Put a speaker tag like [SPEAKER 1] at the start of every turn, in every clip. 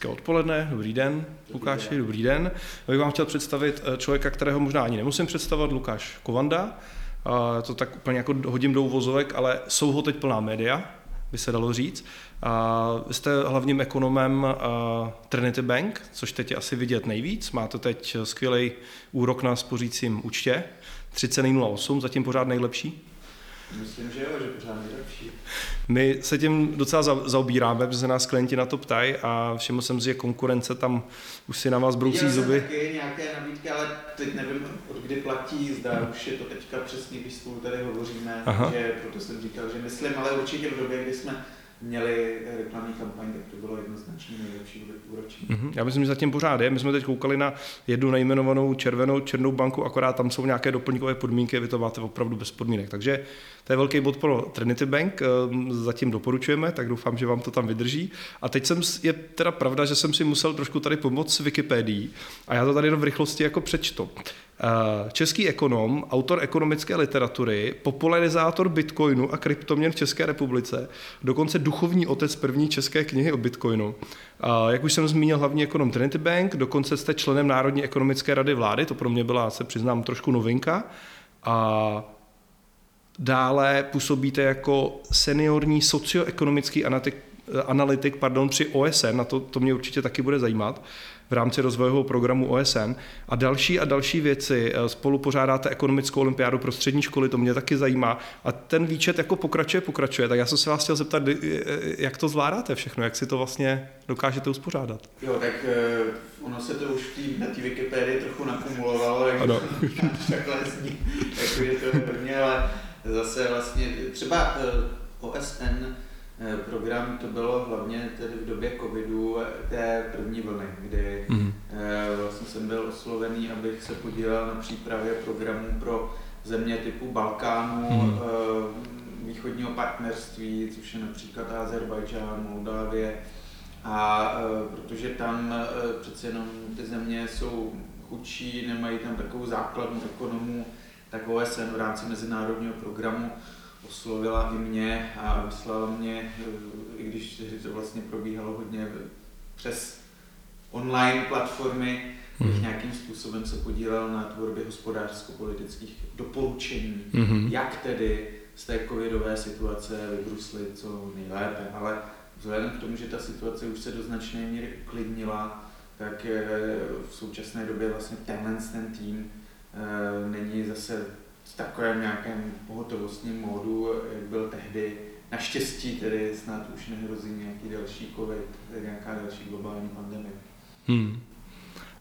[SPEAKER 1] Hezké odpoledne, dobrý den, Lukáši, dobrý den. Já bych vám chtěl představit eh, člověka, kterého možná ani nemusím představovat, Lukáš Kovanda. To tak úplně jako hodím do uvozovek, ale jsou ho teď plná média, by se dalo říct. Vy jste hlavním ekonomem Trinity Bank, což teď je asi vidět nejvíc. Máte teď skvělý úrok na spořícím účtě, 30,08, zatím pořád nejlepší.
[SPEAKER 2] Myslím, že jo, že pořád nejlepší.
[SPEAKER 1] My se tím docela zaobíráme, protože se nás klienti na to ptají a všiml jsem si, že konkurence tam už si na vás broucí
[SPEAKER 2] Viděl
[SPEAKER 1] zuby.
[SPEAKER 2] Taky nějaké nabídky, ale teď nevím, od kdy platí, zda už je to teďka přesně, když spolu tady hovoříme, Aha. takže proto jsem říkal, že myslím, ale určitě v době, kdy jsme měli reklamní kampaň, tak to bylo jednoznačně nejlepší úročí.
[SPEAKER 1] Mm-hmm. Já myslím, že zatím pořád je. My jsme teď koukali na jednu nejmenovanou červenou černou banku, akorát tam jsou nějaké doplňkové podmínky, vy to máte opravdu bez podmínek. Takže to je velký bod pro Trinity Bank, ehm, zatím doporučujeme, tak doufám, že vám to tam vydrží. A teď jsem, je teda pravda, že jsem si musel trošku tady pomoct s Wikipedií a já to tady v rychlosti jako přečtu. Eh, český ekonom, autor ekonomické literatury, popularizátor bitcoinu a kryptoměn v České republice, dokonce duchovní otec první české knihy o bitcoinu. Jak už jsem zmínil, hlavní ekonom Trinity Bank, dokonce jste členem Národní ekonomické rady vlády, to pro mě byla, se přiznám, trošku novinka. A dále působíte jako seniorní socioekonomický analytik pardon, při OSN, na to, to mě určitě taky bude zajímat v rámci rozvojového programu OSN a další a další věci. Eh, spolu pořádáte ekonomickou olympiádu pro střední školy, to mě taky zajímá. A ten výčet jako pokračuje, pokračuje. Tak já jsem se vás chtěl zeptat, eh, jak to zvládáte všechno, jak si to vlastně dokážete uspořádat?
[SPEAKER 2] Jo, tak ono se to už tý, na té Wikipedii trochu nakumulovalo, jak ano. takhle zní, je to prvně, ale zase vlastně třeba OSN Eh, program to bylo hlavně tedy v době covidu té první vlny, kdy mm. vlastně jsem byl oslovený, abych se podílel na přípravě programů pro země typu Balkánu, mm. východního partnerství, což je například Azerbajdžán, Moldávie. A protože tam přece jenom ty země jsou chudší, nemají tam takovou základnu ekonomů, tak OSN v rámci mezinárodního programu oslovila i mě a vyslala mě, i když to vlastně probíhalo hodně přes online platformy, mm. nějakým způsobem se podílel na tvorbě hospodářsko-politických doporučení, mm. jak tedy z té covidové situace vybruslit co nejlépe. Ale vzhledem k tomu, že ta situace už se do značné míry uklidnila, tak v současné době vlastně tenhle ten tým eh, není zase v takovém nějakém pohotovostním módu, jak byl tehdy. Naštěstí tedy snad už nehrozí nějaký další covid, nějaká další globální pandemie. Hmm.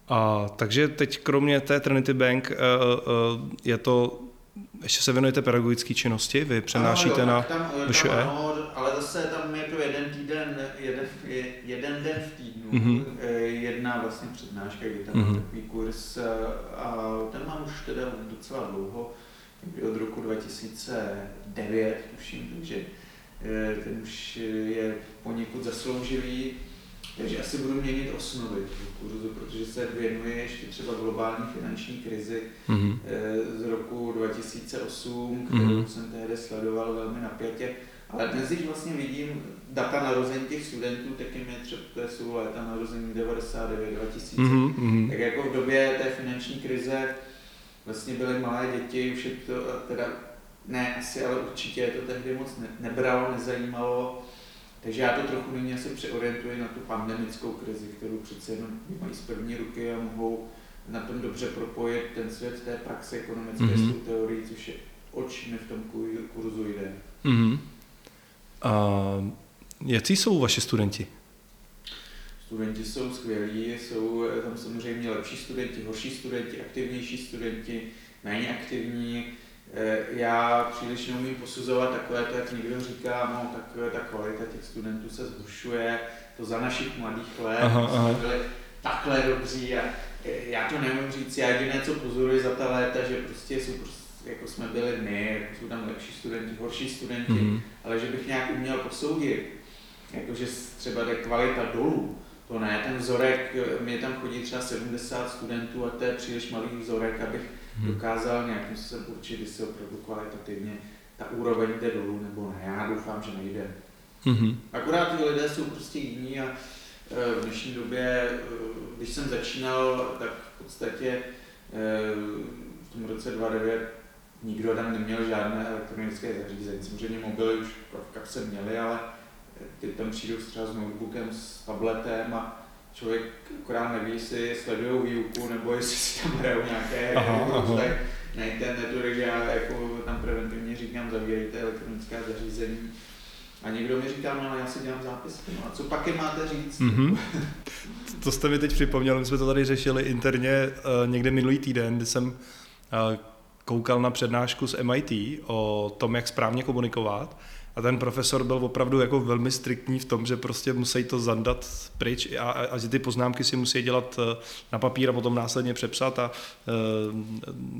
[SPEAKER 1] A, takže teď kromě té Trinity Bank uh, uh, je to ještě se věnujete pedagogické činnosti, vy přenášíte
[SPEAKER 2] ano,
[SPEAKER 1] jo, na
[SPEAKER 2] tam,
[SPEAKER 1] VŠE?
[SPEAKER 2] Ano, ale zase tam je to jeden týden, jeden, jeden den v týdnu, mm-hmm. jedna vlastně přednáška, kdy tam mm-hmm. takový kurz a ten mám už teda docela dlouho od roku 2009, tuším, takže eh, ten už je poněkud zasloužilý. Takže asi budu měnit osnovy kurzu, protože se věnuje ještě třeba globální finanční krizi mm-hmm. z roku 2008, kterou mm-hmm. jsem tehdy sledoval velmi napětě. Ale dnes, když vlastně vidím data narození těch studentů, tak jim je třeba, to jsou léta narození 99, 2000, mm-hmm. tak jako v době té finanční krize vlastně byly malé děti, už je to teda, ne asi, ale určitě to tehdy moc ne, nebralo, nezajímalo. Takže já to trochu nyní asi přeorientuji na tu pandemickou krizi, kterou přece jenom mají z první ruky a mohou na tom dobře propojit ten svět té praxe ekonomické mm-hmm. s teorií, což je mi v tom kurzu jde. Mm-hmm.
[SPEAKER 1] A jaký jsou vaši studenti?
[SPEAKER 2] Studenti jsou skvělí, jsou tam samozřejmě lepší studenti, horší studenti, aktivnější studenti, méně aktivní. Eh, já příliš neumím posuzovat takové to, jak někdo říká, no tak ta kvalita těch studentů se zhoršuje, to za našich mladých let, aha, aha. jsme byli takhle dobří a eh, já to neumím říct, já jediné, co pozoruji za ta léta, že prostě jsou prostě, jako jsme byli my, jako jsou tam lepší studenti, horší studenti, mm-hmm. ale že bych nějak uměl posoudit, jakože třeba jde kvalita dolů, to ne, ten vzorek, mě tam chodí třeba 70 studentů a to je příliš malý vzorek, abych hmm. dokázal nějakým způsobem určit, jestli opravdu kvalitativně ta úroveň jde dolů nebo ne. Já doufám, že nejde. Hmm. Akorát ty lidé jsou prostě jiní a v dnešní době, když jsem začínal, tak v podstatě v tom roce 2009 nikdo tam neměl žádné elektronické zařízení. Samozřejmě mobily už v kapse měli, ale ty tam přijdou třeba s notebookem, s tabletem a člověk akorát neví, jestli sledují výuku nebo jestli si tam hrajou nějaké hry na internetu, takže já jako tam preventivně říkám, zavírejte elektronická zařízení. A někdo mi říká, no ale já si dělám zápisky, no a co pak je máte říct? Mm-hmm.
[SPEAKER 1] to jste mi teď připomněl, my jsme to tady řešili interně uh, někde minulý týden, kdy jsem uh, koukal na přednášku z MIT o tom, jak správně komunikovat a ten profesor byl opravdu jako velmi striktní v tom, že prostě musí to zandat pryč a, a, a ty poznámky si musí dělat eh, na papír a potom následně přepsat a e,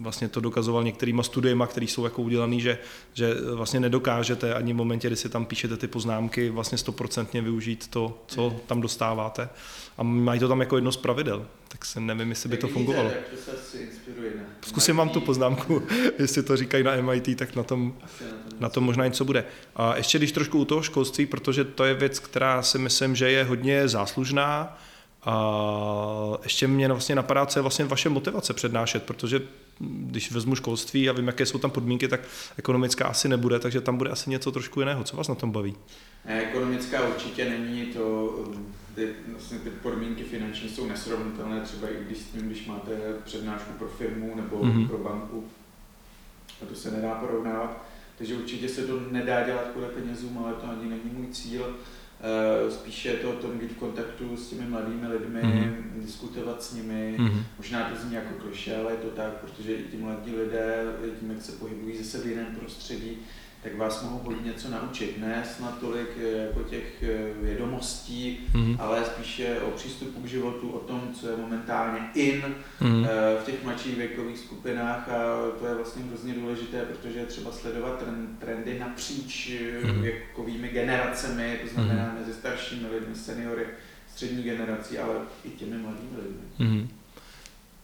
[SPEAKER 1] vlastně to dokazoval některýma studiema, které jsou jako udělané, že, že vlastně nedokážete ani v momentě, kdy si tam píšete ty poznámky, vlastně stoprocentně využít to, co tam dostáváte. A mají to tam jako jedno z pravidel tak se nevím, jestli by to fungovalo. Zkusím vám tu poznámku, jestli to říkají na MIT, tak na tom, na tom možná něco bude. A ještě když trošku u toho školství, protože to je věc, která si myslím, že je hodně záslužná, a ještě mě vlastně napadá, co je vlastně vaše motivace přednášet, protože když vezmu školství a vím, jaké jsou tam podmínky, tak ekonomická asi nebude, takže tam bude asi něco trošku jiného. Co vás na tom baví?
[SPEAKER 2] Ekonomická určitě není to, ty, vlastně ty podmínky finanční jsou nesrovnatelné, třeba i když s tím, když máte přednášku pro firmu nebo mm-hmm. pro banku, a to se nedá porovnávat. Takže určitě se to nedá dělat kvůli penězům, ale to ani není můj cíl. Eh, spíše je to o tom být v kontaktu s těmi mladými lidmi, mm-hmm. diskutovat s nimi. Mm-hmm. Možná to zní jako kliše, ale je to tak, protože i ti mladí lidé, tím, jak se pohybují zase v jiném prostředí, tak vás mohou hodně něco naučit. Ne snad tolik eh, jako těch eh, vědomostí, mm-hmm. ale spíše o přístupu k životu, o tom, co je momentálně in mm-hmm. v těch mladších věkových skupinách a to je vlastně hrozně důležité, protože je třeba sledovat trendy napříč mm-hmm. věkovými generacemi, to znamená mm-hmm. mezi staršími lidmi, seniory, střední generací, ale i těmi mladými lidmi. Mm-hmm.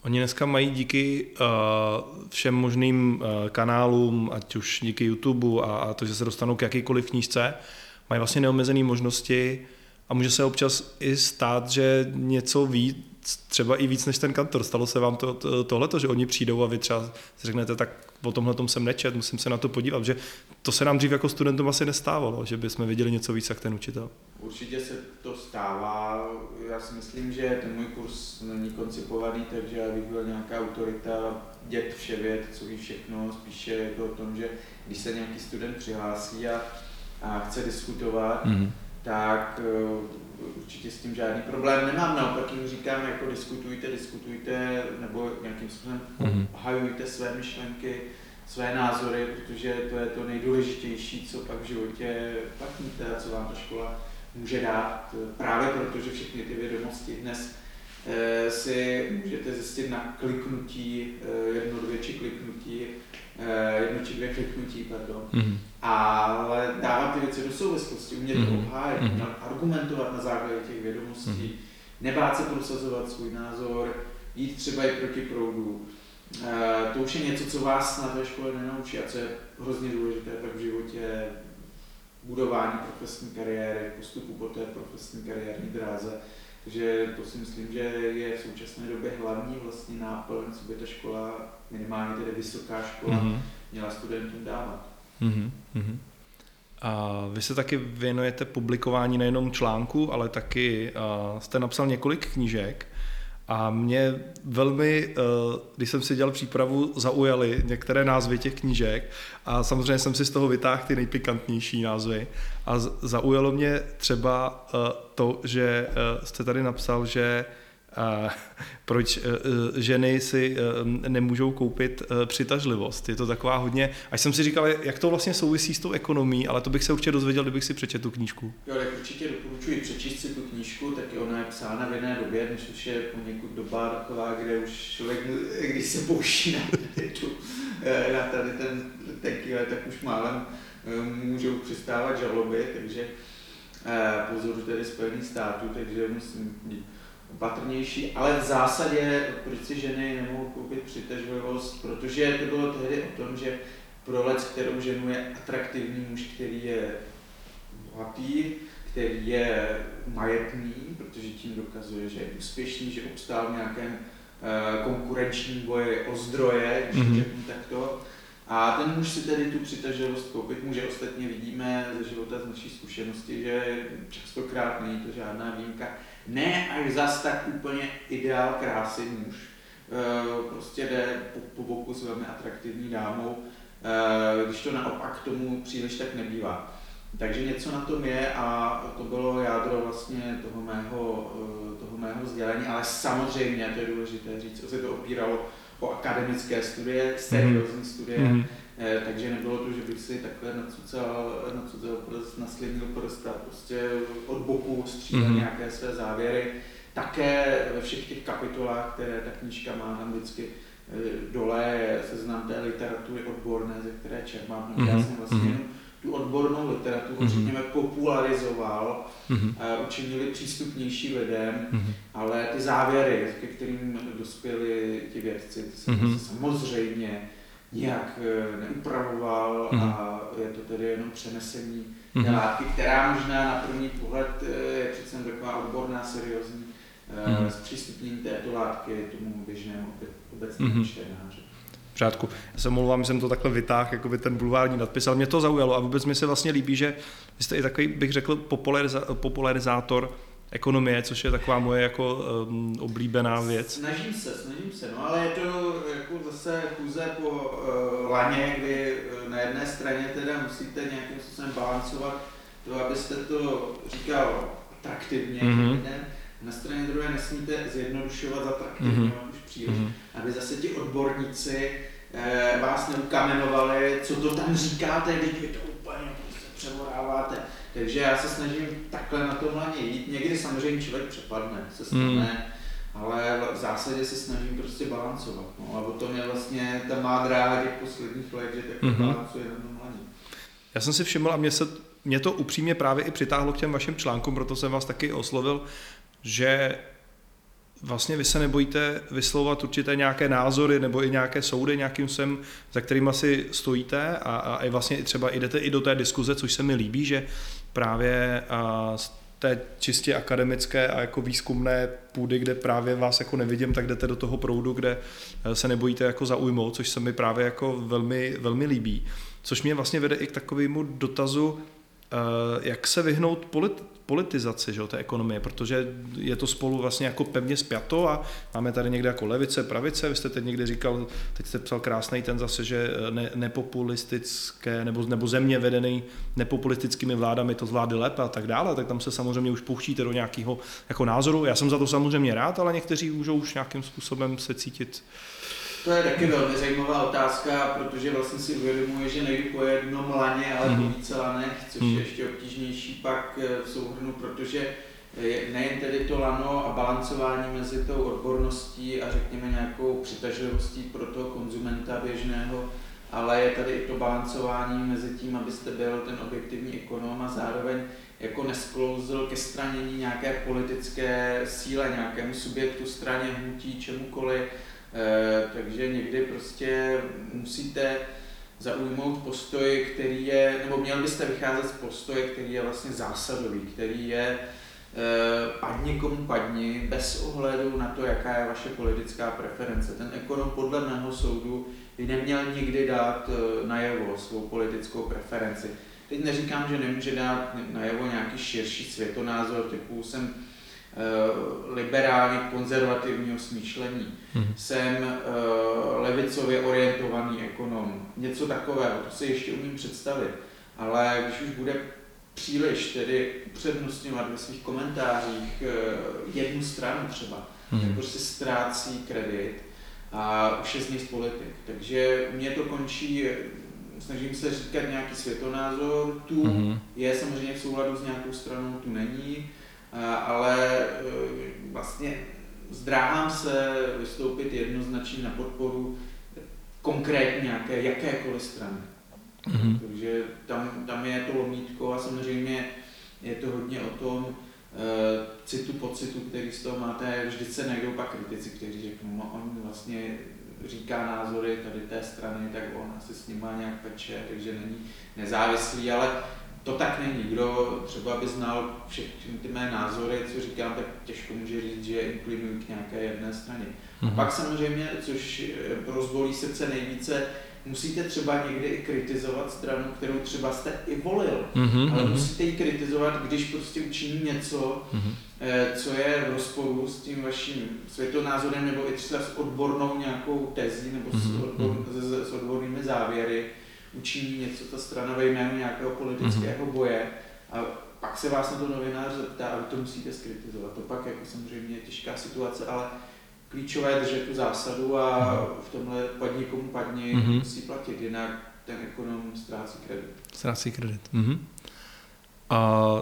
[SPEAKER 1] Oni dneska mají díky uh, všem možným uh, kanálům, ať už díky YouTube a, a to, že se dostanou k jakýkoliv knížce, mají vlastně neomezené možnosti a může se občas i stát, že něco ví, třeba i víc než ten kantor. Stalo se vám to, to, tohleto, že oni přijdou a vy třeba řeknete, tak o tomhle tom jsem nečet, musím se na to podívat, že to se nám dřív jako studentům asi nestávalo, že bychom viděli něco víc jak ten učitel.
[SPEAKER 2] Určitě se to stává. Já si myslím, že ten můj kurz není koncipovaný, takže já bych byl nějaká autorita, dět vše věd, co ví všechno, spíše je to o tom, že když se nějaký student přihlásí a, a chce diskutovat, mm-hmm. Tak určitě s tím žádný problém nemám, naopak jim říkám, jako diskutujte, diskutujte, nebo nějakým způsobem mm-hmm. hajujte své myšlenky, své názory, protože to je to nejdůležitější, co pak v životě platníte a co vám ta škola může dát. Právě protože všechny ty vědomosti dnes eh, si můžete zjistit na kliknutí, eh, jedno, dvě či kliknutí, eh, jedno či dvě kliknutí, pardon. Mm-hmm ale dávat ty věci do souvislosti, umět mm-hmm. obhájit, mm-hmm. argumentovat na základě těch vědomostí, mm-hmm. nebát se prosazovat svůj názor, jít třeba i proti proudu. E, to už je něco, co vás na té škole nenaučí a co je hrozně důležité pak v životě budování profesní kariéry, postupu po té profesní kariérní dráze. Takže to si myslím, že je v současné době hlavní vlastně náplň, co by ta škola, minimálně tedy vysoká škola, mm-hmm. měla studentům dávat. Mm-hmm.
[SPEAKER 1] A vy se taky věnujete publikování nejenom článku, ale taky uh, jste napsal několik knížek. A mě velmi, když jsem si dělal přípravu, zaujaly některé názvy těch knížek a samozřejmě jsem si z toho vytáhl ty nejpikantnější názvy. A zaujalo mě třeba to, že jste tady napsal, že proč eh, eh, ženy si eh, nemůžou koupit přitažlivost. Je to taková hodně, až jsem si říkal, jak to vlastně souvisí s tou ekonomí, ale to bych se určitě dozvěděl, kdybych si přečetl tu knížku.
[SPEAKER 2] Jo, tak určitě doporučuji přečíst si tu knížku, taky ona je psána v jedné době, než už je poněkud doba taková, kde už člověk, když se pouští na, tu, na tady ten teky, tak už málem můžou přistávat žaloby, takže pozoru tedy Spojených států, takže musím opatrnější, ale v zásadě, proč si ženy nemohou koupit přitažlivost, protože to bylo tehdy o tom, že pro lec, kterou ženu je atraktivní muž, který je bohatý, který je majetný, protože tím dokazuje, že je úspěšný, že obstál v nějakém uh, konkurenčním boji o zdroje, když mm-hmm. řeknu takto. A ten muž si tedy tu přitažlivost koupit může. Ostatně vidíme ze života z naší zkušenosti, že častokrát není to žádná výjimka. Ne až zas tak úplně ideál krásy muž. E, prostě jde po, po boku s velmi atraktivní dámou, e, když to naopak tomu příliš tak nebývá. Takže něco na tom je a to bylo jádro vlastně toho mého, eh, toho mého vzdělání, ale samozřejmě, to je důležité říct, se to opíralo o akademické studie, seriózní studie, mm. Takže nebylo to, že bych si takhle nacucal, nacucal prst, naslinil prst a prostě od boku střílel mm. nějaké své závěry. Také ve všech těch kapitolách, které ta knížka má tam vždycky eh, dole je seznam té literatury odborné, ze které čerpám. No, mm. já jsem vlastně mm tu odbornou literaturu, mm-hmm. řekněme, popularizoval, mm-hmm. a učinili přístupnější lidem, mm-hmm. ale ty závěry, ke kterým dospěli ti vědci, ty se mm-hmm. samozřejmě nijak eh, neupravoval mm-hmm. a je to tedy jenom přenesení mm-hmm. látky, která možná na první pohled eh, je přece taková odborná, seriózní, mm-hmm. zpřístupnění této látky tomu běžnému obecnému mm-hmm. čtenáři
[SPEAKER 1] pořádku. Já se omlouvám, jsem to takhle vytáhl, jako by ten bulvární nadpis, ale mě to zaujalo a vůbec mi se vlastně líbí, že vy jste i takový, bych řekl, populariza- popularizátor ekonomie, což je taková moje jako um, oblíbená věc.
[SPEAKER 2] Snažím se, snažím se, no ale je to jako zase chůze po uh, laně, kdy uh, na jedné straně teda musíte nějakým způsobem balancovat to, abyste to říkal atraktivně, mm-hmm. na straně druhé nesmíte zjednodušovat zatraktivně, mm-hmm. už příliš, mm-hmm. aby zase ti odborníci eh, vás neukamenovali, co to tam říkáte, když vy to úplně převoráváte. Takže já se snažím takhle na tomhle jít. Někdy samozřejmě člověk přepadne, se stane, mm. ale v zásadě se snažím prostě balancovat. No, a o tom je vlastně ta má dráha těch posledních let, že takhle mm-hmm. balancuje na tomhle.
[SPEAKER 1] Já jsem si všiml a mě se mě to upřímně právě i přitáhlo k těm vašim článkům, proto jsem vás taky oslovil, že vlastně vy se nebojíte vyslovovat určité nějaké názory nebo i nějaké soudy nějakým sem, za kterým asi stojíte a, a i vlastně třeba jdete i do té diskuze, což se mi líbí, že právě a, z té čistě akademické a jako výzkumné půdy, kde právě vás jako nevidím, tak jdete do toho proudu, kde e, se nebojíte jako zaujmout, což se mi právě jako velmi, velmi líbí. Což mě vlastně vede i k takovému dotazu, e, jak se vyhnout polit, politizaci že, té ekonomie, protože je to spolu vlastně jako pevně spjato a máme tady někde jako levice, pravice, vy jste teď někdy říkal, teď jste psal krásný ten zase, že ne, nepopulistické nebo, nebo země vedený nepopulistickými vládami to zvládly lépe a tak dále, tak tam se samozřejmě už pouštíte do nějakého jako názoru. Já jsem za to samozřejmě rád, ale někteří můžou už nějakým způsobem se cítit
[SPEAKER 2] to je taky velmi zajímavá otázka, protože vlastně si uvědomuji, že nejdu po jednom laně, ale po mhm. více lanech, což mm. je ještě obtížnější pak eh, v souhrnu, protože nejen tedy to lano a balancování mezi tou odborností a řekněme nějakou přitažlivostí pro toho konzumenta běžného, ale je tady i to balancování mezi tím, abyste byl ten objektivní ekonom a zároveň jako nesklouzl ke stranění nějaké politické síle, nějakému subjektu, straně, hnutí, čemukoliv, Eh, takže někdy prostě musíte zaujmout postoj, který je, nebo měl byste vycházet z postoje, který je vlastně zásadový, který je eh, padni komu padni, bez ohledu na to, jaká je vaše politická preference. Ten ekonom podle mého soudu by neměl nikdy dát eh, najevo svou politickou preferenci. Teď neříkám, že nemůže dát najevo nějaký širší světonázor, typu jsem Eh, liberálně konzervativního smýšlení. Hmm. Jsem uh, levicově orientovaný ekonom. Něco takového, to si ještě umím představit. Ale když už bude příliš tedy upřednostňovat ve svých komentářích uh, jednu stranu třeba, hmm. tak prostě ztrácí kredit a už je z něj politik. Takže mě to končí snažím se říkat nějaký světonázor, tu mm-hmm. je samozřejmě v souladu s nějakou stranou, tu není ale zdráhám se vystoupit jednoznačně na podporu konkrétně nějaké, jakékoliv strany. Mm-hmm. Takže tam, tam je to lomítko a samozřejmě je to hodně o tom uh, citu, pocitu, který z toho máte. Vždyť se najdou pak kritici, kteří řeknou, no on vlastně říká názory tady té strany, tak on asi s ním má nějak peče, takže není nezávislý, ale to tak není. Kdo třeba by znal všechny ty mé názory, co říkám, tak těžko může říct, že inklinují k nějaké jedné straně. Mm-hmm. A mhm. pak samozřejmě, což eh, rozbolí srdce nejvíce, musíte třeba někdy i kritizovat stranu, kterou třeba jste i volil, mm-hmm, ale mm-hmm. musíte ji kritizovat, když prostě učiní něco, mm-hmm. co je v rozporu s tím vaším světonázorem nebo i třeba s odbornou nějakou tezí nebo mm-hmm. s, mhm, odbor, s, s odbornými závěry, učiní něco ta strana ve jménu nějakého politického mm-hmm. boje a pak se vás na to novinář zeptá a vy to musíte skritizovat. To pak jako samozřejmě je těžká situace, ale klíčové je držet tu zásadu a mhm. v tomhle padni komu padni mm-hmm. musí platit, jinak ten ekonom ztrácí kredit.
[SPEAKER 1] Ztrácí kredit. Mm-hmm. A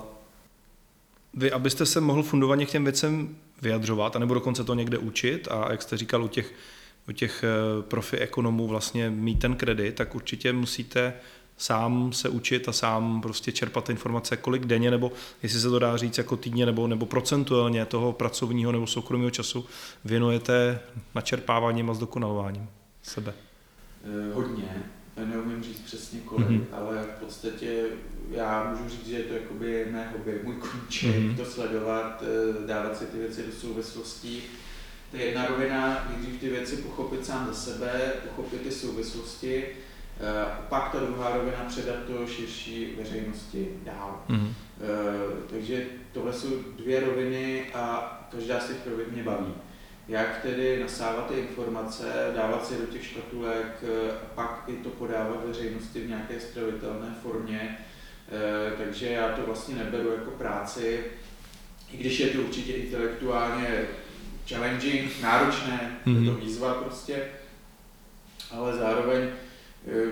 [SPEAKER 1] vy, abyste se mohl fundovaně k těm věcem vyjadřovat, anebo dokonce to někde učit a jak jste říkal u těch, u těch eh, profi ekonomů vlastně mít ten kredit, tak určitě musíte sám se učit a sám prostě čerpat informace, kolik denně, nebo jestli se to dá říct jako týdně, nebo, nebo procentuálně toho pracovního nebo soukromého času věnujete načerpáváním a zdokonalováním sebe?
[SPEAKER 2] Eh, hodně, neumím říct přesně kolik, mm-hmm. ale v podstatě já můžu říct, že je to jakoby mé hobby, můj koníček, mm-hmm. to sledovat, eh, dávat si ty věci do souvislostí. To je jedna rovina, nejdřív ty věci pochopit sám za sebe, pochopit ty souvislosti, Eh, pak ta druhá rovina předat to širší veřejnosti dál. Mm-hmm. Takže tohle jsou dvě roviny a každá z těch rovin mě baví. Jak tedy nasávat ty informace, dávat si do těch škatulek, eh, a pak i to podávat veřejnosti v nějaké stravitelné formě. Takže já to vlastně neberu jako práci, i když je to určitě intelektuálně challenging, náročné, mm-hmm. je to mhm. výzva prostě, ale zároveň Eh,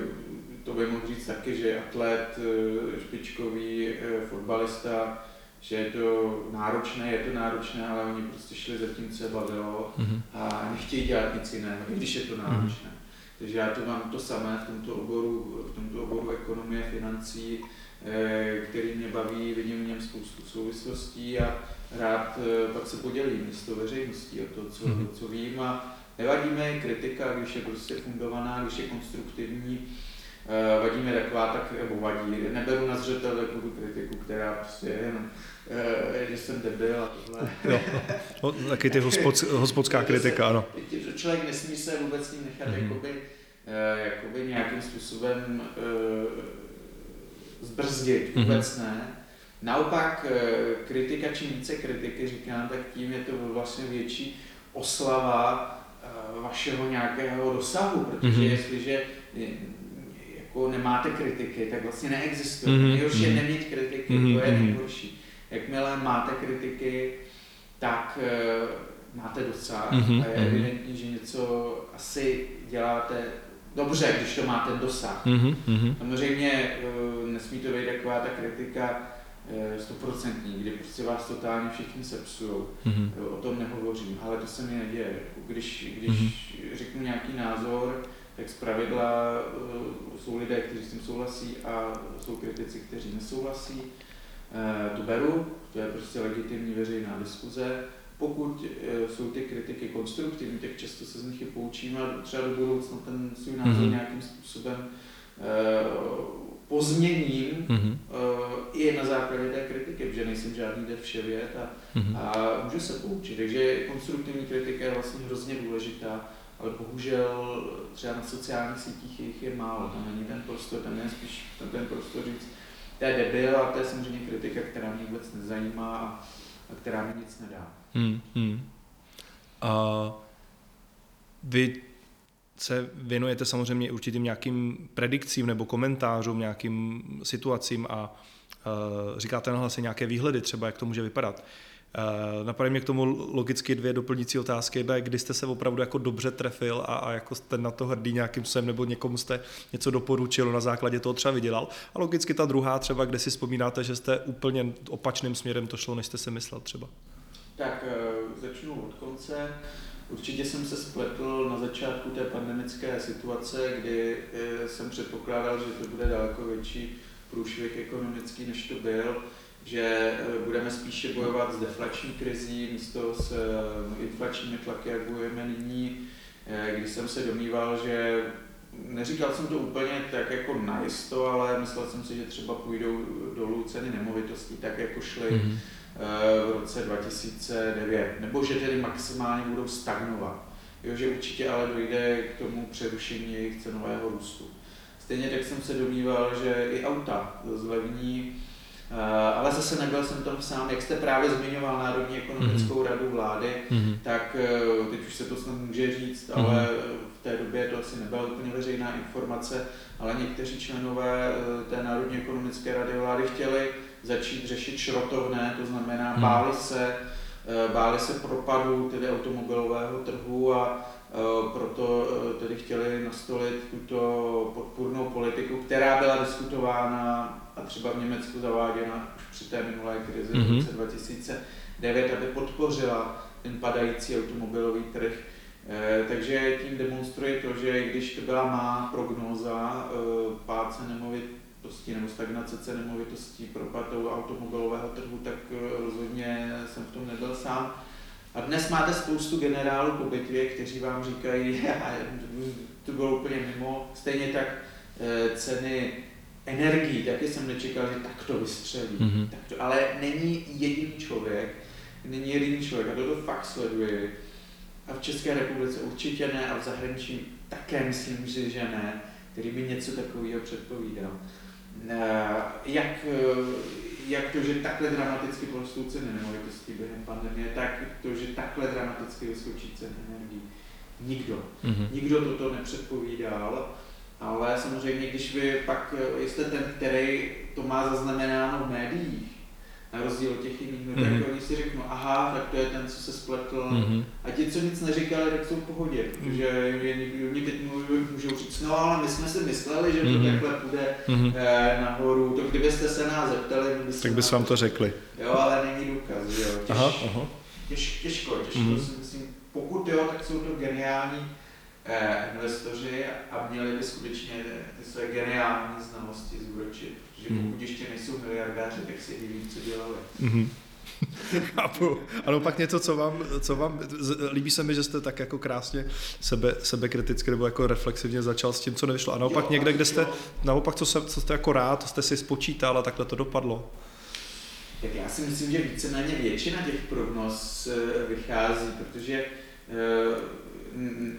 [SPEAKER 2] to by mohl říct taky, že atlet, eh, špičkový eh, fotbalista, že je to náročné, je to náročné, ale oni prostě šli za tím, co je bavilo mm-hmm. a nechtějí dělat nic jiného, i když je to náročné. Mm-hmm. Takže já to mám to samé v tomto oboru, v tomto oboru ekonomie, financí, který mě baví, vidím v něm spoustu souvislostí a rád pak se podělím s tou veřejností o to, co, mm-hmm. co vím a Nevadí mi kritika, když je prostě fundovaná, když je konstruktivní, eh, vadí mi taková, tak nebo vadí. Neberu na zřetel takovou kritiku, která prostě je jenom, eh, že jsem debil a tohle. Jo,
[SPEAKER 1] no, taky ty hospod, hospodská kritika, ano.
[SPEAKER 2] Člověk nesmí se vůbec s ním nechat mm-hmm. jakoby, eh, jakoby nějakým způsobem zbrzdit, mhm. vůbec mm-hmm. ne. Naopak kritika, čím více kritiky říkám, tak tím je to vlastně větší oslava vašeho nějakého dosahu, protože mm-hmm. jestliže jako nemáte kritiky, tak vlastně neexistuje. Mm-hmm. Nejhorší je mhm. nemít kritiky, mm-hmm. to je mhm. nejhorší. Jakmile máte kritiky, tak uh, máte dosah mm-hmm. a je evidentní, že něco asi děláte dobře, když to má ten dosah. Mm-hmm. Samozřejmě uh, nesmí to být taková ta kritika, Eh, stoprocentní, kdy prostě vás totálně všichni sepsujou. Mm-hmm. O tom nehovořím, ale to se mi neděje. Když, když mm-hmm. řeknu nějaký názor, tak zpravidla uh, jsou lidé, kteří s tím souhlasí a jsou kritici, kteří nesouhlasí. Uh, to beru, to je prostě legitimní veřejná diskuze. Pokud uh, jsou ty kritiky konstruktivní, tak často se z nich i poučíme a třeba do budoucna ten svůj názor mm-hmm. nějakým způsobem pozměním mm-hmm. uh, i na základě té kritiky, protože nejsem žádný dev vševěd a, mm-hmm. a můžu se poučit. Takže konstruktivní kritika je vlastně hrozně důležitá, ale bohužel třeba na sociálních sítích jich je málo, tam není ten prostor, tam je spíš ten, ten prostor říct, to je debil a to je samozřejmě kritika, která mě vůbec nezajímá a, a která mi nic nedá. Mm-hmm.
[SPEAKER 1] A vy se věnujete samozřejmě určitým nějakým predikcím nebo komentářům, nějakým situacím a uh, říkáte nahlas nějaké výhledy třeba, jak to může vypadat. Uh, mě k tomu logicky dvě doplňující otázky. Jedna je, kdy jste se opravdu jako dobře trefil a, a jako jste na to hrdý nějakým způsobem, nebo někomu jste něco doporučil, na základě toho třeba vydělal. A logicky ta druhá třeba, kde si vzpomínáte, že jste úplně opačným směrem to šlo, než jste si myslel třeba.
[SPEAKER 2] Tak uh, začnu od konce. Určitě jsem se spletl na začátku té pandemické situace, kdy eh, jsem předpokládal, že to bude daleko větší průšvih ekonomický, než to byl, že eh, budeme spíše bojovat s deflační krizí místo s eh, inflačními tlaky, jak bojujeme nyní, kdy jsem se domýval, že neříkal jsem to úplně tak jako jisto, ale myslel jsem si, že třeba půjdou dolů ceny nemovitostí, tak jako šly mm-hmm. V roce 2009, nebo že tedy maximálně budou stagnovat. Jo, že určitě ale dojde k tomu přerušení jejich cenového růstu. Stejně tak jsem se domníval, že i auta zlevní, eh, ale zase nebyl jsem tam sám, jak jste právě zmiňoval Národní ekonomickou mm-hmm. radu vlády, mm-hmm. tak eh, teď už se to snad může říct, mm-hmm. ale v té době to asi nebyla úplně veřejná informace, ale někteří členové eh, té Národní ekonomické rady vlády chtěli začít řešit šrotovné, to znamená mm-hmm. báli se, báli se propadu tedy automobilového trhu a Eh, proto eh, tedy chtěli nastolit tuto podpůrnou politiku, která byla diskutována a třeba v Německu zaváděna už při té minulé krizi mm-hmm. v roce 2009, aby podpořila ten padající automobilový trh. Eh, takže tím demonstruje to, že když to byla má prognóza pád cen nemovitostí nebo stagnace cen nemovitostí propad automobilového trhu, tak rozhodně jsem v tom nebyl sám. A dnes máte spoustu generálů po bitvě, kteří vám říkají, to bylo úplně mimo, stejně tak eh, ceny energií, taky jsem nečekal, že tak to vystřelí. Mm-hmm. Tak to, ale není jediný člověk, není jediný člověk, a to fakt sleduje. A v České republice určitě ne, a v zahraničí také myslím si, že ne, který by něco takového předpovídal. Eh, jak jak to, že takhle dramaticky porostou ceny nemovitostí během pandemie, tak to, že takhle dramaticky vyskočí ceny energií. Nikdo. Mm-hmm. Nikdo toto nepředpovídal, ale samozřejmě, když vy pak jste ten, který to má zaznamenáno v médiích, na rozdíl od těch jiných, mm-hmm. tak mhm. oni si řeknou, aha, tak to je ten, co se spletl. Mm-hmm. A ti, co nic neříkali, tak jsou v pohodě, protože oni teď můžou říct, no ale my jsme si mysleli, že to mm-hmm. takhle půjde mm-hmm. eh, nahoru, to kdybyste se nás zeptali,
[SPEAKER 1] by tak bys vám to řekli.
[SPEAKER 2] Jo, ale není důkaz, že jo. Těž, aha, aha. Těž, těžko, těžko mm-hmm. si myslím, pokud jo, tak jsou to geniální investoři a měli by skutečně ty své geniální znalosti zúročit že hmm. pokud ještě nejsou miliardáři, tak si neví, co dělali. Mm-hmm.
[SPEAKER 1] Chápu. Ano, pak něco, co vám, co vám, líbí se mi, že jste tak jako krásně sebe, sebekriticky nebo jako reflexivně začal s tím, co nevyšlo. A naopak jo, někde, kde jste, jo. naopak, co, se, co jste jako rád, to jste si spočítal a takhle to dopadlo.
[SPEAKER 2] Tak já si myslím, že víceméně většina těch prognóz eh, vychází, protože eh,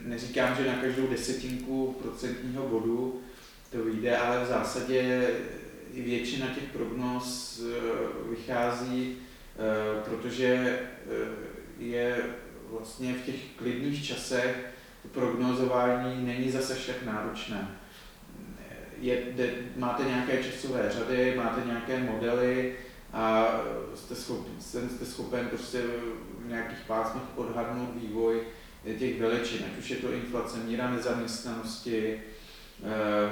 [SPEAKER 2] neříkám, že na každou desetinku procentního bodu to vyjde, ale v zásadě většina těch prognóz eh, vychází, eh, protože eh, je vlastně v těch klidných časech to prognozování není zase tak náročné. Je, de, máte nějaké časové řady, máte nějaké modely a jste schopen, jste schopen prostě v nějakých pásmech odhadnout vývoj těch veličin, ať už je to inflace, míra nezaměstnanosti,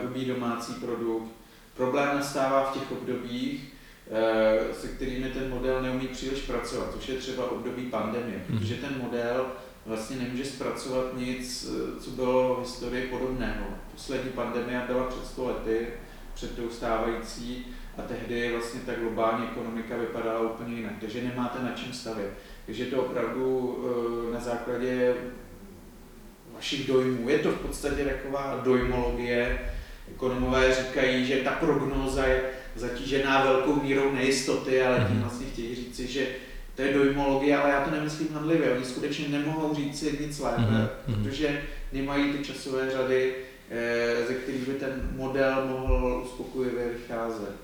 [SPEAKER 2] hrubý domácí produkt, Problém nastává v těch obdobích, eh, se kterými ten model neumí příliš pracovat, což je třeba období pandemie, hmm. protože ten model vlastně nemůže zpracovat nic, eh, co bylo v historii podobného. Poslední pandemie byla před 100 lety, před tou stávající, a tehdy vlastně ta globální ekonomika vypadala úplně jinak, takže nemáte na čem stavět. Takže to opravdu eh, na základě vašich dojmů, je to v podstatě taková dojmologie, Ekonomové říkají, že ta prognóza je zatížená velkou mírou nejistoty, ale tím mhm. vlastně chtějí říci, že to je dojmologie, ale já to nemyslím handlivě. Oni skutečně nemohou říct si nic lépe, mm-hmm. protože nemají ty časové řady, eh, ze kterých by ten model mohl uspokojivě vycházet.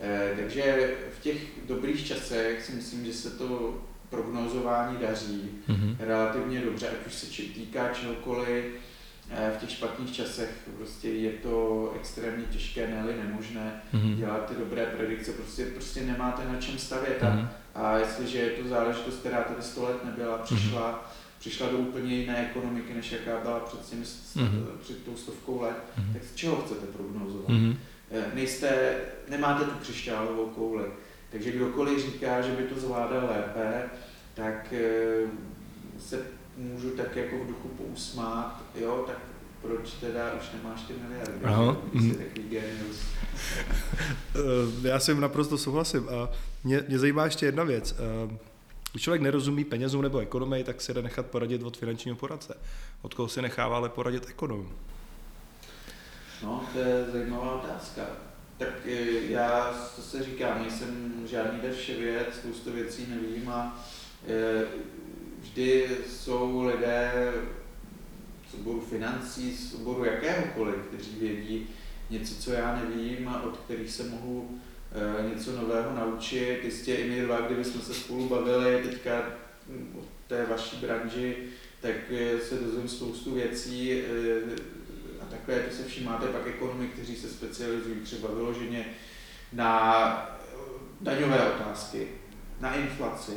[SPEAKER 2] Eh, takže v těch dobrých časech si myslím, že se to prognozování daří mm-hmm. relativně dobře, ať už se týká čehokoliv, v těch špatných časech prostě je to extrémně těžké, ne nemožné mm-hmm. dělat ty dobré predikce, prostě, prostě nemáte na čem stavět. Mm-hmm. A, jestliže je to záležitost, která tady 100 let nebyla, mhm. přišla, mm-hmm. přišla do úplně jiné ekonomiky, než jaká byla před, těmi, mm-hmm. před tou stovkou let, mm-hmm. tak z čeho chcete prognozovat? Mm-hmm. Nejste, nemáte tu křišťálovou kouli. Takže kdokoliv říká, že by to zvládal lépe, tak eh, se můžu tak jako v duchu pousmát, jo, tak proč teda už nemáš ty miliardy? Aha. Mm.
[SPEAKER 1] Já s tím naprosto souhlasím. A mě, mě zajímá ještě jedna věc. Eh, když člověk nerozumí penězům nebo ekonomii, tak si jde nechat poradit od finančního poradce. Od koho si nechává ale poradit ekonom?
[SPEAKER 2] No, to je zajímavá otázka. Tak já se říkám, nejsem žádný věc, spoustu věcí nevím a vždy jsou lidé z oboru financí, z oboru jakéhokoliv, kteří vědí něco, co já nevím a od kterých se mohu e, něco nového naučit. Jistě i my dva, kdyby jsme se spolu bavili teďka o té vaší branži, tak eh, se dozvím spoustu věcí a takhle to se všímáte pak ekonomy, kteří se specializují třeba vyloženě na daňové otázky, na inflaci,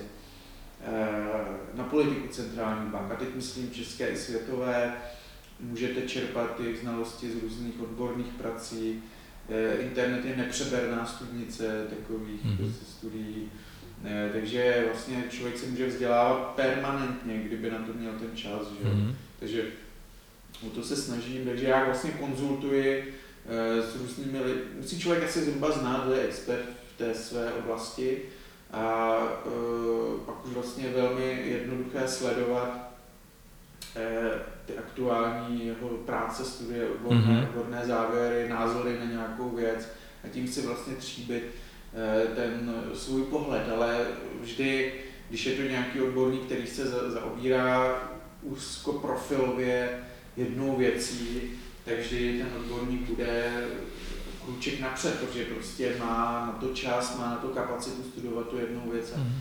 [SPEAKER 2] na politiku centrální bank, a teď myslím české i světové, můžete čerpat jejich znalosti z různých odborných prací. Eh, internet je nepřeberná studnice takových mm-hmm. studií, eh, takže vlastně člověk se může vzdělávat permanentně, kdyby na to měl ten čas. Že? Mm-hmm. Takže o to se snažím, takže já vlastně konzultuji eh, s různými lidmi. Musí člověk asi zhruba znát, kdo je expert v té své oblasti a pak už vlastně velmi jednoduché sledovat ty aktuální jeho práce, studie, odborné, mm-hmm. odborné závěry, názory na nějakou věc a tím si vlastně tříbit eh, ten svůj pohled, ale vždy, když je to nějaký odborník, který se zaobírá úzkoprofilově jednou věcí, tak vždy ten odborník bude krůček napřed, protože prostě má na to čas, má na to kapacitu studovat tu jednu věc a mm.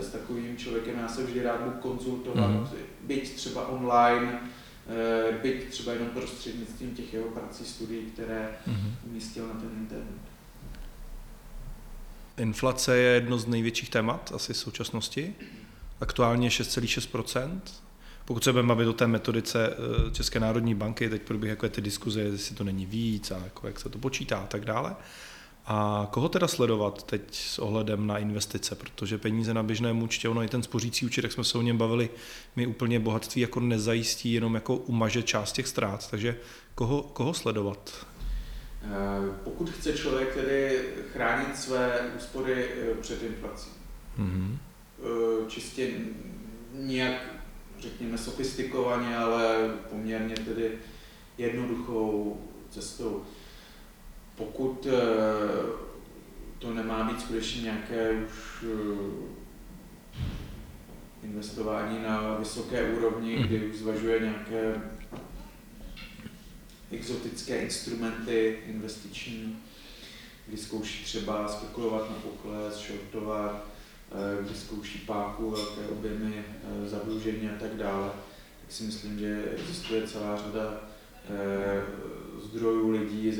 [SPEAKER 2] s takovým člověkem já se vždy rád budu konzultovat, mm. byť třeba online, Eh, byť třeba jenom prostřednictvím těch jeho prací, studií, které mm-hmm. umístil na ten internet.
[SPEAKER 1] Inflace je jedno z největších témat asi v současnosti. Aktuálně 6,6%. Pokud se budeme bavit o té metodice eh, České národní banky, teď probíhají jako ty diskuze, jestli to není víc a jako jak se to počítá a tak dále. A koho teda sledovat teď s ohledem na investice, protože peníze na běžném účtě, ono i ten spořící účet, jak jsme se o něm bavili, mi úplně bohatství jako nezajistí, jenom jako umaže část těch ztrát, takže koho, koho sledovat?
[SPEAKER 2] Eh, pokud chce člověk tedy chránit své úspory eh, před inflací, mm-hmm. čistě nijak, řekněme, sofistikovaně, ale poměrně tedy jednoduchou cestou, pokud eh, to nemá být skutečně nějaké už eh, investování na vysoké úrovni, mhm. kdy už zvažuje nějaké exotické instrumenty investiční, kdy zkouší třeba spekulovat na pokles, shortovat, eh, kdy zkouší páku, velké objemy zadlužení a tak dále, tak si myslím, že existuje celá řada zdrojů lidí,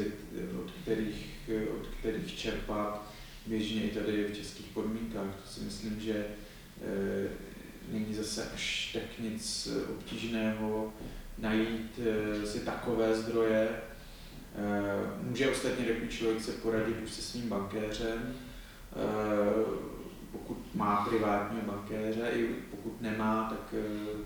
[SPEAKER 2] od kterých, od kterých čerpat běžně i tady v českých podmínkách. To si myslím, že není zase až tak nic obtížného najít si takové zdroje. Může ostatně takový člověk se poradit už se svým bankéřem, pokud má privátního bankéře, i pokud nemá, tak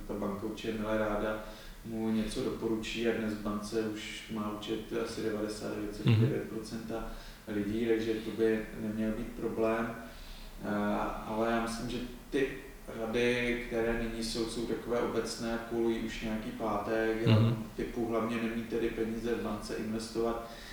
[SPEAKER 2] ta banka určitě milé ráda mu něco doporučí a dnes v bance už má účet asi 99,9% lidí, takže to by neměl být problém. Ale já myslím, že ty rady, které nyní jsou, jsou takové obecné, kolují už nějaký pátek, mm-hmm. typu hlavně nemít tedy peníze v bance, investovat, eh,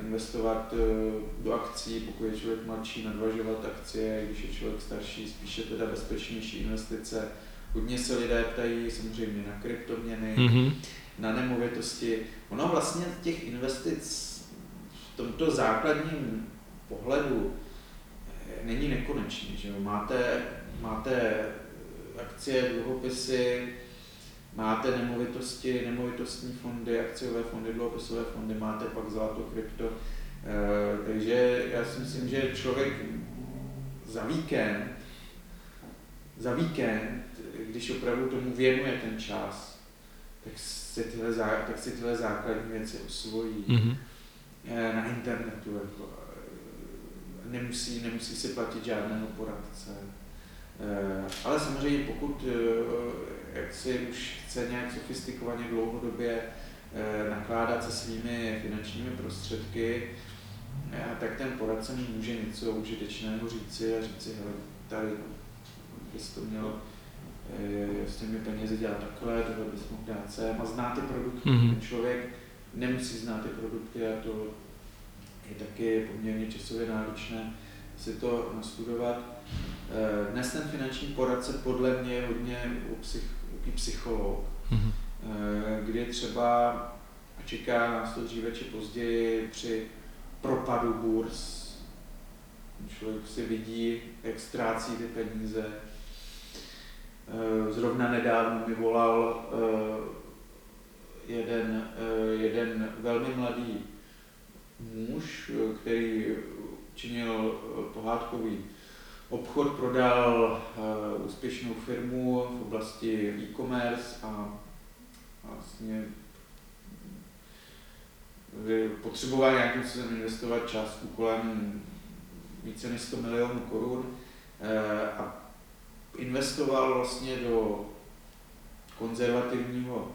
[SPEAKER 2] investovat eh, do akcí, pokud je člověk mladší, nadvažovat akcie, když je člověk starší, spíše teda bezpečnější investice, Hodně se lidé ptají samozřejmě na kryptoměny, mm-hmm. na nemovitosti. Ono vlastně těch investic v tomto základním pohledu eh, není nekonečný. Že Máte, máte akcie, dluhopisy, máte nemovitosti, nemovitostní fondy, akciové fondy, dluhopisové fondy, máte pak zlato, krypto. E, takže já si myslím, že člověk za víkend, za víkend když opravdu tomu věnuje ten čas, tak si tyhle, zá, tak si tyhle základní věci osvojí mm-hmm. na internetu. Jako, eh, nemusí, nemusí si platit žádného poradce. Eh, ale samozřejmě pokud jak si už chce nějak sofistikovaně dlouhodobě nakládat se svými finančními prostředky, tak ten poradce může něco užitečného říci a říci, hele, tady bys to měl s těmi penězi dělat takhle, tohle bys mohl dát sem a zná ty produkty. Mm-hmm. Ten člověk nemusí znát ty produkty a to je taky poměrně časově náročné si to nastudovat. Eh, dnes ten finanční poradce podle mě je hodně psych, psycholog, mm-hmm. kdy třeba čeká nás to dříve či později při propadu burz. Člověk si vidí, jak ztrácí ty peníze. Eh, zrovna nedávno mi volal jeden, jeden velmi mladý muž, který činil pohádkový obchod, prodal úspěšnou firmu v oblasti e-commerce a vlastně potřeboval nějakým způsobem investovat částku kolem více než 100 milionů korun eh, a investoval vlastně do konzervativního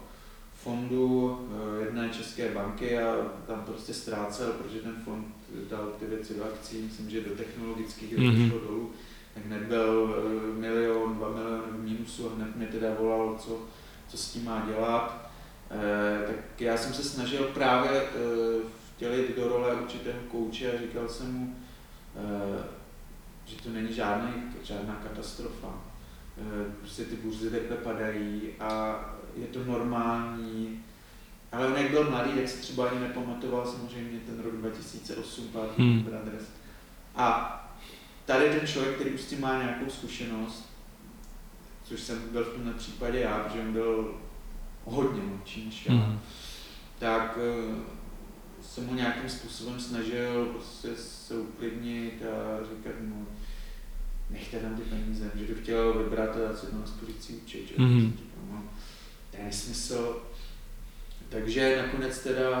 [SPEAKER 2] fondu eh, jedné české banky a tam prostě ztrácel, protože ten fond dal ty věci do akcí, myslím, že do technologických mm-hmm. dolů, hned byl eh, milion, dva miliony v mínusu a hned mě teda volal, co, co s tím má dělat. Eh, tak já jsem se snažil právě eh, vtělit do role určitého kouče a říkal jsem mu, eh, že to není žádný, žádná katastrofa. Prostě ty burzy takhle padají a je to normální. Ale on jak byl mladý, tak si třeba ani nepamatoval samozřejmě ten rok 2008, pár hmm. Brothers. A tady ten člověk, který už s tím má nějakou zkušenost, což jsem byl v tomhle případě já, protože on byl hodně mladší než já, mm. tak uh, jsem mu nějakým způsobem snažil prostě se uklidnit a říkat mu, nechte tam ty peníze, že to chtěl vybrat a dát si na spořící účet. Mm. No, to je nesmysl. Takže nakonec teda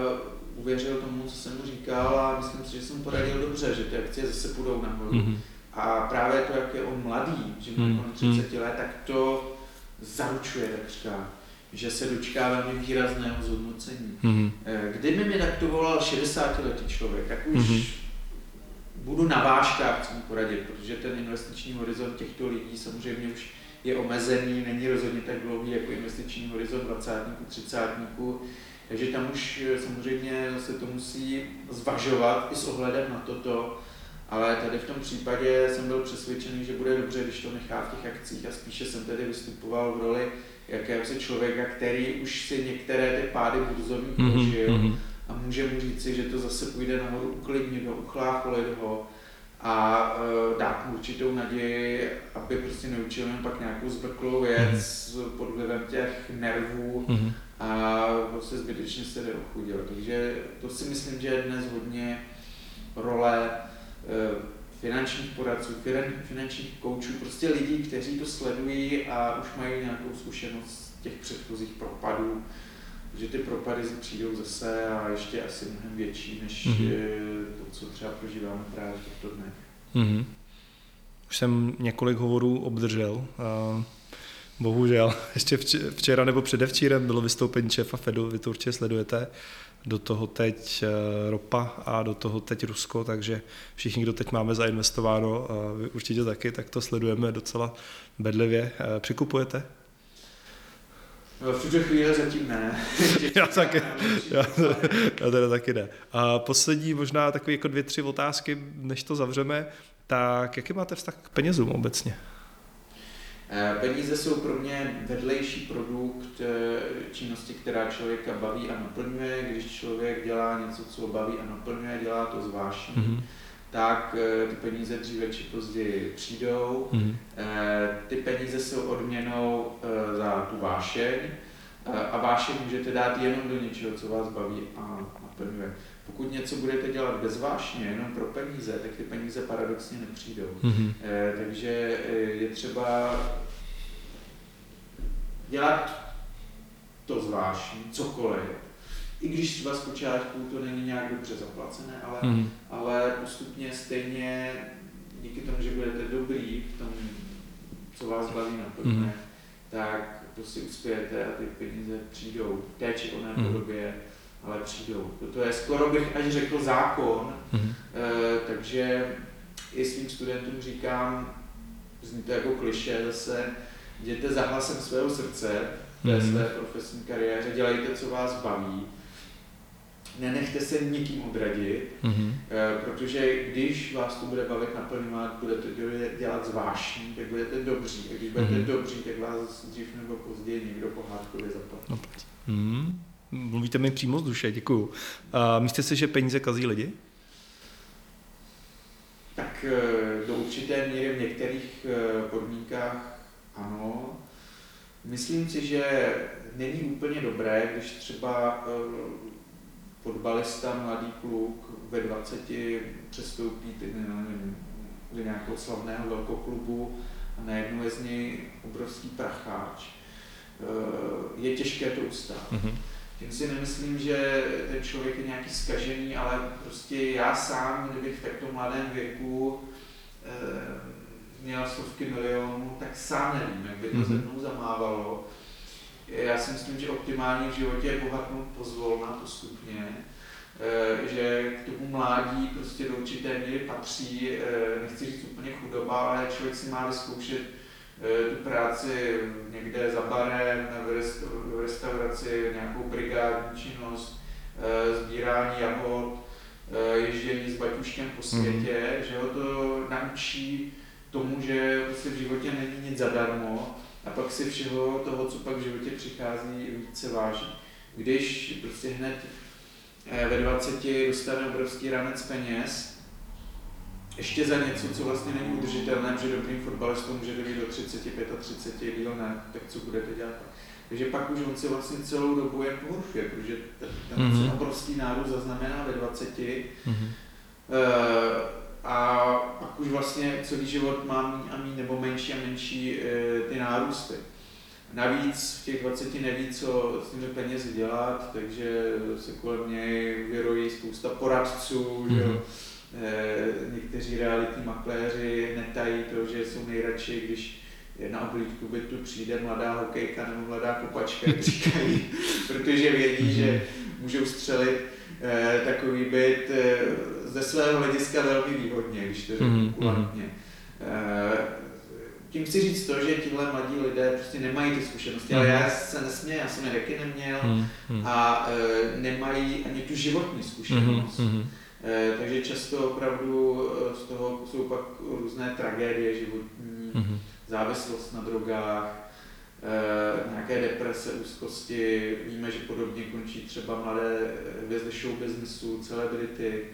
[SPEAKER 2] uvěřil tomu, co jsem mu říkal a myslím si, že jsem poradil dobře, že ty akcie zase půjdou nahoru. Mm. A právě to, jak je on mladý, že má mm. 30 let, tak to zaručuje takřka že se dočká velmi výrazného zhodnocení. Mm-hmm. Kdyby mi tak to volal 60 letý člověk, tak už mm-hmm. budu na váškách, co mu poradit, protože ten investiční horizont těchto lidí samozřejmě už je omezený, není rozhodně tak dlouhý jako investiční horizont 20. 30. Takže tam už eh, samozřejmě se to musí zvažovat i s ohledem na toto, ale tady v tom případě jsem byl přesvědčený, že bude dobře, když to nechá v těch akcích a spíše jsem tedy vystupoval v roli jakéhosi člověka, který už si některé ty pády burzovní mm-hmm, prožil mm-hmm. a může mu říci, že to zase půjde nahoru uklidnit ho, uchlácholit ho a uh, dát mu určitou naději, aby prostě neučil jen pak nějakou zbrklou věc mm-hmm. pod vlivem těch nervů mm-hmm. a prostě zbytečně se neochudil. Takže to si myslím, že je dnes hodně role finančních poradců, finančních koučů, prostě lidí, kteří to sledují a už mají nějakou zkušenost těch předchozích propadů, že ty propady přijdou zase a ještě asi mnohem větší, než mm-hmm. to, co třeba prožíváme právě v těchto dnech. Mm-hmm.
[SPEAKER 1] Už jsem několik hovorů obdržel. Bohužel, ještě včera nebo předevčírem bylo vystoupení šéfa Fedu, vy to určitě sledujete do toho teď eh, ropa a do toho teď Rusko, takže všichni, kdo teď máme zainvestováno, vy určitě taky, tak to sledujeme docela bedlivě. Eh, přikupujete?
[SPEAKER 2] No, v tuto chvíli zatím ne.
[SPEAKER 1] já taky, já, já teda taky ne. A poslední možná takové jako dvě, tři otázky, než to zavřeme, tak jaký máte vztah k penězům obecně?
[SPEAKER 2] Eh, peníze jsou pro mě vedlejší produkt eh, činnosti, která člověka baví a naplňuje. Když člověk dělá něco, co baví a naplňuje, dělá to zvláštní, mm-hmm. tak eh, ty peníze dříve či později přijdou. Mm-hmm. Ty peníze jsou odměnou za tu vášeň a vášeň můžete dát jenom do něčeho, co vás baví a naplňuje. Pokud něco budete dělat bezvážně, jenom pro peníze, tak ty peníze paradoxně nepřijdou. Mm-hmm. E, takže eh, je třeba dělat to zvláštní, cokoliv. I když třeba z počátku to není nějak dobře zaplacené, ale, mm-hmm. ale postupně stejně díky tomu, že budete dobrý v tom, co vás baví naplňuje, mm-hmm. tak prostě uspějete a ty peníze přijdou v té či oné mm-hmm. podobě ale přijdou. To je skoro bych až řekl zákon, mm-hmm. e, takže i svým studentům říkám, zní to jako kliše zase, jděte za hlasem svého srdce v té mm-hmm. své profesní kariéře, dělejte, co vás baví nenechte se nikým odradit, mm-hmm. protože když vás to bude bavit naplňovat, budete to dělat zvláštní, tak budete dobří. A když budete mm-hmm. dobří, tak vás dřív nebo později někdo pohádkově zaplatí. No,
[SPEAKER 1] mm-hmm. Mluvíte mi přímo z duše, děkuju. A myslíte si, že peníze kazí lidi?
[SPEAKER 2] Tak eh, do určité míry v některých eh, podmínkách ano. Myslím si, že není úplně dobré, když třeba eh, fotbalista, mladý kluk ve 20 přestoupí do nějakého slavného velkoklubu a najednou je z něj obrovský pracháč. Je těžké to ustát. Mm-hmm. Tím si nemyslím, že ten člověk je nějaký skažený, ale prostě já sám, kdybych v takto mladém věku e, měl stovky milionů, tak sám nevím, jak by to mm-hmm. se mnou zamávalo. Já si myslím, že optimální v životě je bohatnout pozvolna, postupně, e, že k tomu mládí prostě do určité míry patří, e, nechci říct úplně chudoba, ale člověk si má vyzkoušet Eh, tu práci někde za barem, v restauraci, nějakou brigádní činnost, eh, sbírání jahod, eh, ježdění s baťuškem po mhm. světě, mm. že ho to naučí tomu, že prostě v životě není nic zadarmo a pak si všeho toho, co pak v životě přichází, více váží. Když prostě hned ve 20 dostane obrovský ranec peněz, ještě za něco, co vlastně není udržitelné, že dobrým fotbalistou můžete být do 35 a 30 díl ne, tak co budete dělat Takže pak už on si vlastně celou dobu jen pohoršuje, protože ten, ten mm-hmm. obrovský nárůst zaznamená ve 20 mm-hmm. uh, a pak už vlastně celý život má méně a méně nebo menší a menší uh, ty nárůsty. Navíc v těch 20 neví, co s těmi penězi dělat, takže se kolem něj vyrojí spousta poradců, mm-hmm. že mhm. Eh, někteří realitní makléři netají to, že jsou nejradši, když na oblídku bytu přijde mladá hokejka nebo mladá kopačka, říkají, protože vědí, že můžou střelit takový byt eh, ze svého hlediska velmi výhodně, když to řeknu mm-hmm. kulantně. Eh, tím chci říct to, že tihle mladí lidé prostě nemají ty zkušenosti, ale já se nesměju, já jsem je taky neměl a e, nemají ani tu životní zkušenost. Eh, takže často opravdu eh, z toho jsou pak různé tragédie životní, závislost na drogách, eh, nějaké deprese, úzkosti. Víme, že podobně končí třeba mladé hvězdy show businessu, celebrity.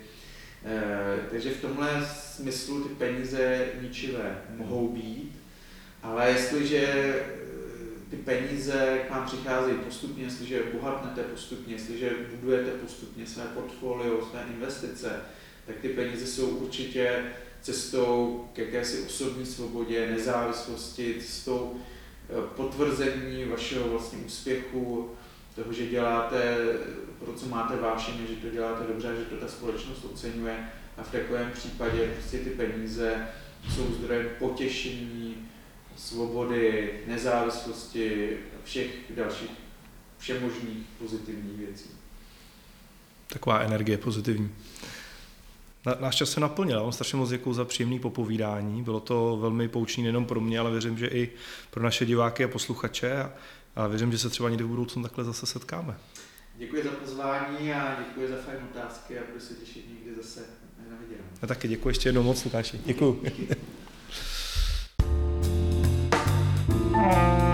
[SPEAKER 2] Takže v tomhle smyslu ty peníze ničivé mohou být, ale jestliže ty peníze k vám přicházejí postupně, jestliže bohatnete postupně, jestliže budujete postupně své portfolio, své investice, tak ty peníze jsou určitě cestou k jakési osobní svobodě, nezávislosti, cestou eh, potvrzení vašeho vlastně úspěchu, toho, že děláte, pro co máte vášeně, že to děláte dobře, že to ta společnost oceňuje a v takovém případě prostě ty peníze jsou zdrojem potěšení, svobody, nezávislosti, všech dalších všemožných pozitivních věcí.
[SPEAKER 1] Taková energie pozitivní na, náš čas se naplnil. Vám strašně moc děkuji za příjemné popovídání. Bylo to velmi poučné nejenom pro mě, ale věřím, že i pro naše diváky a posluchače. A, a věřím, že se třeba někdy v budoucnu takhle zase setkáme.
[SPEAKER 2] Děkuji za pozvání a děkuji za fajn otázky a budu se těšit někdy zase na viděnou.
[SPEAKER 1] A taky děkuji ještě jednou moc, Lukáši. Děkuji. děkuji. děkuji.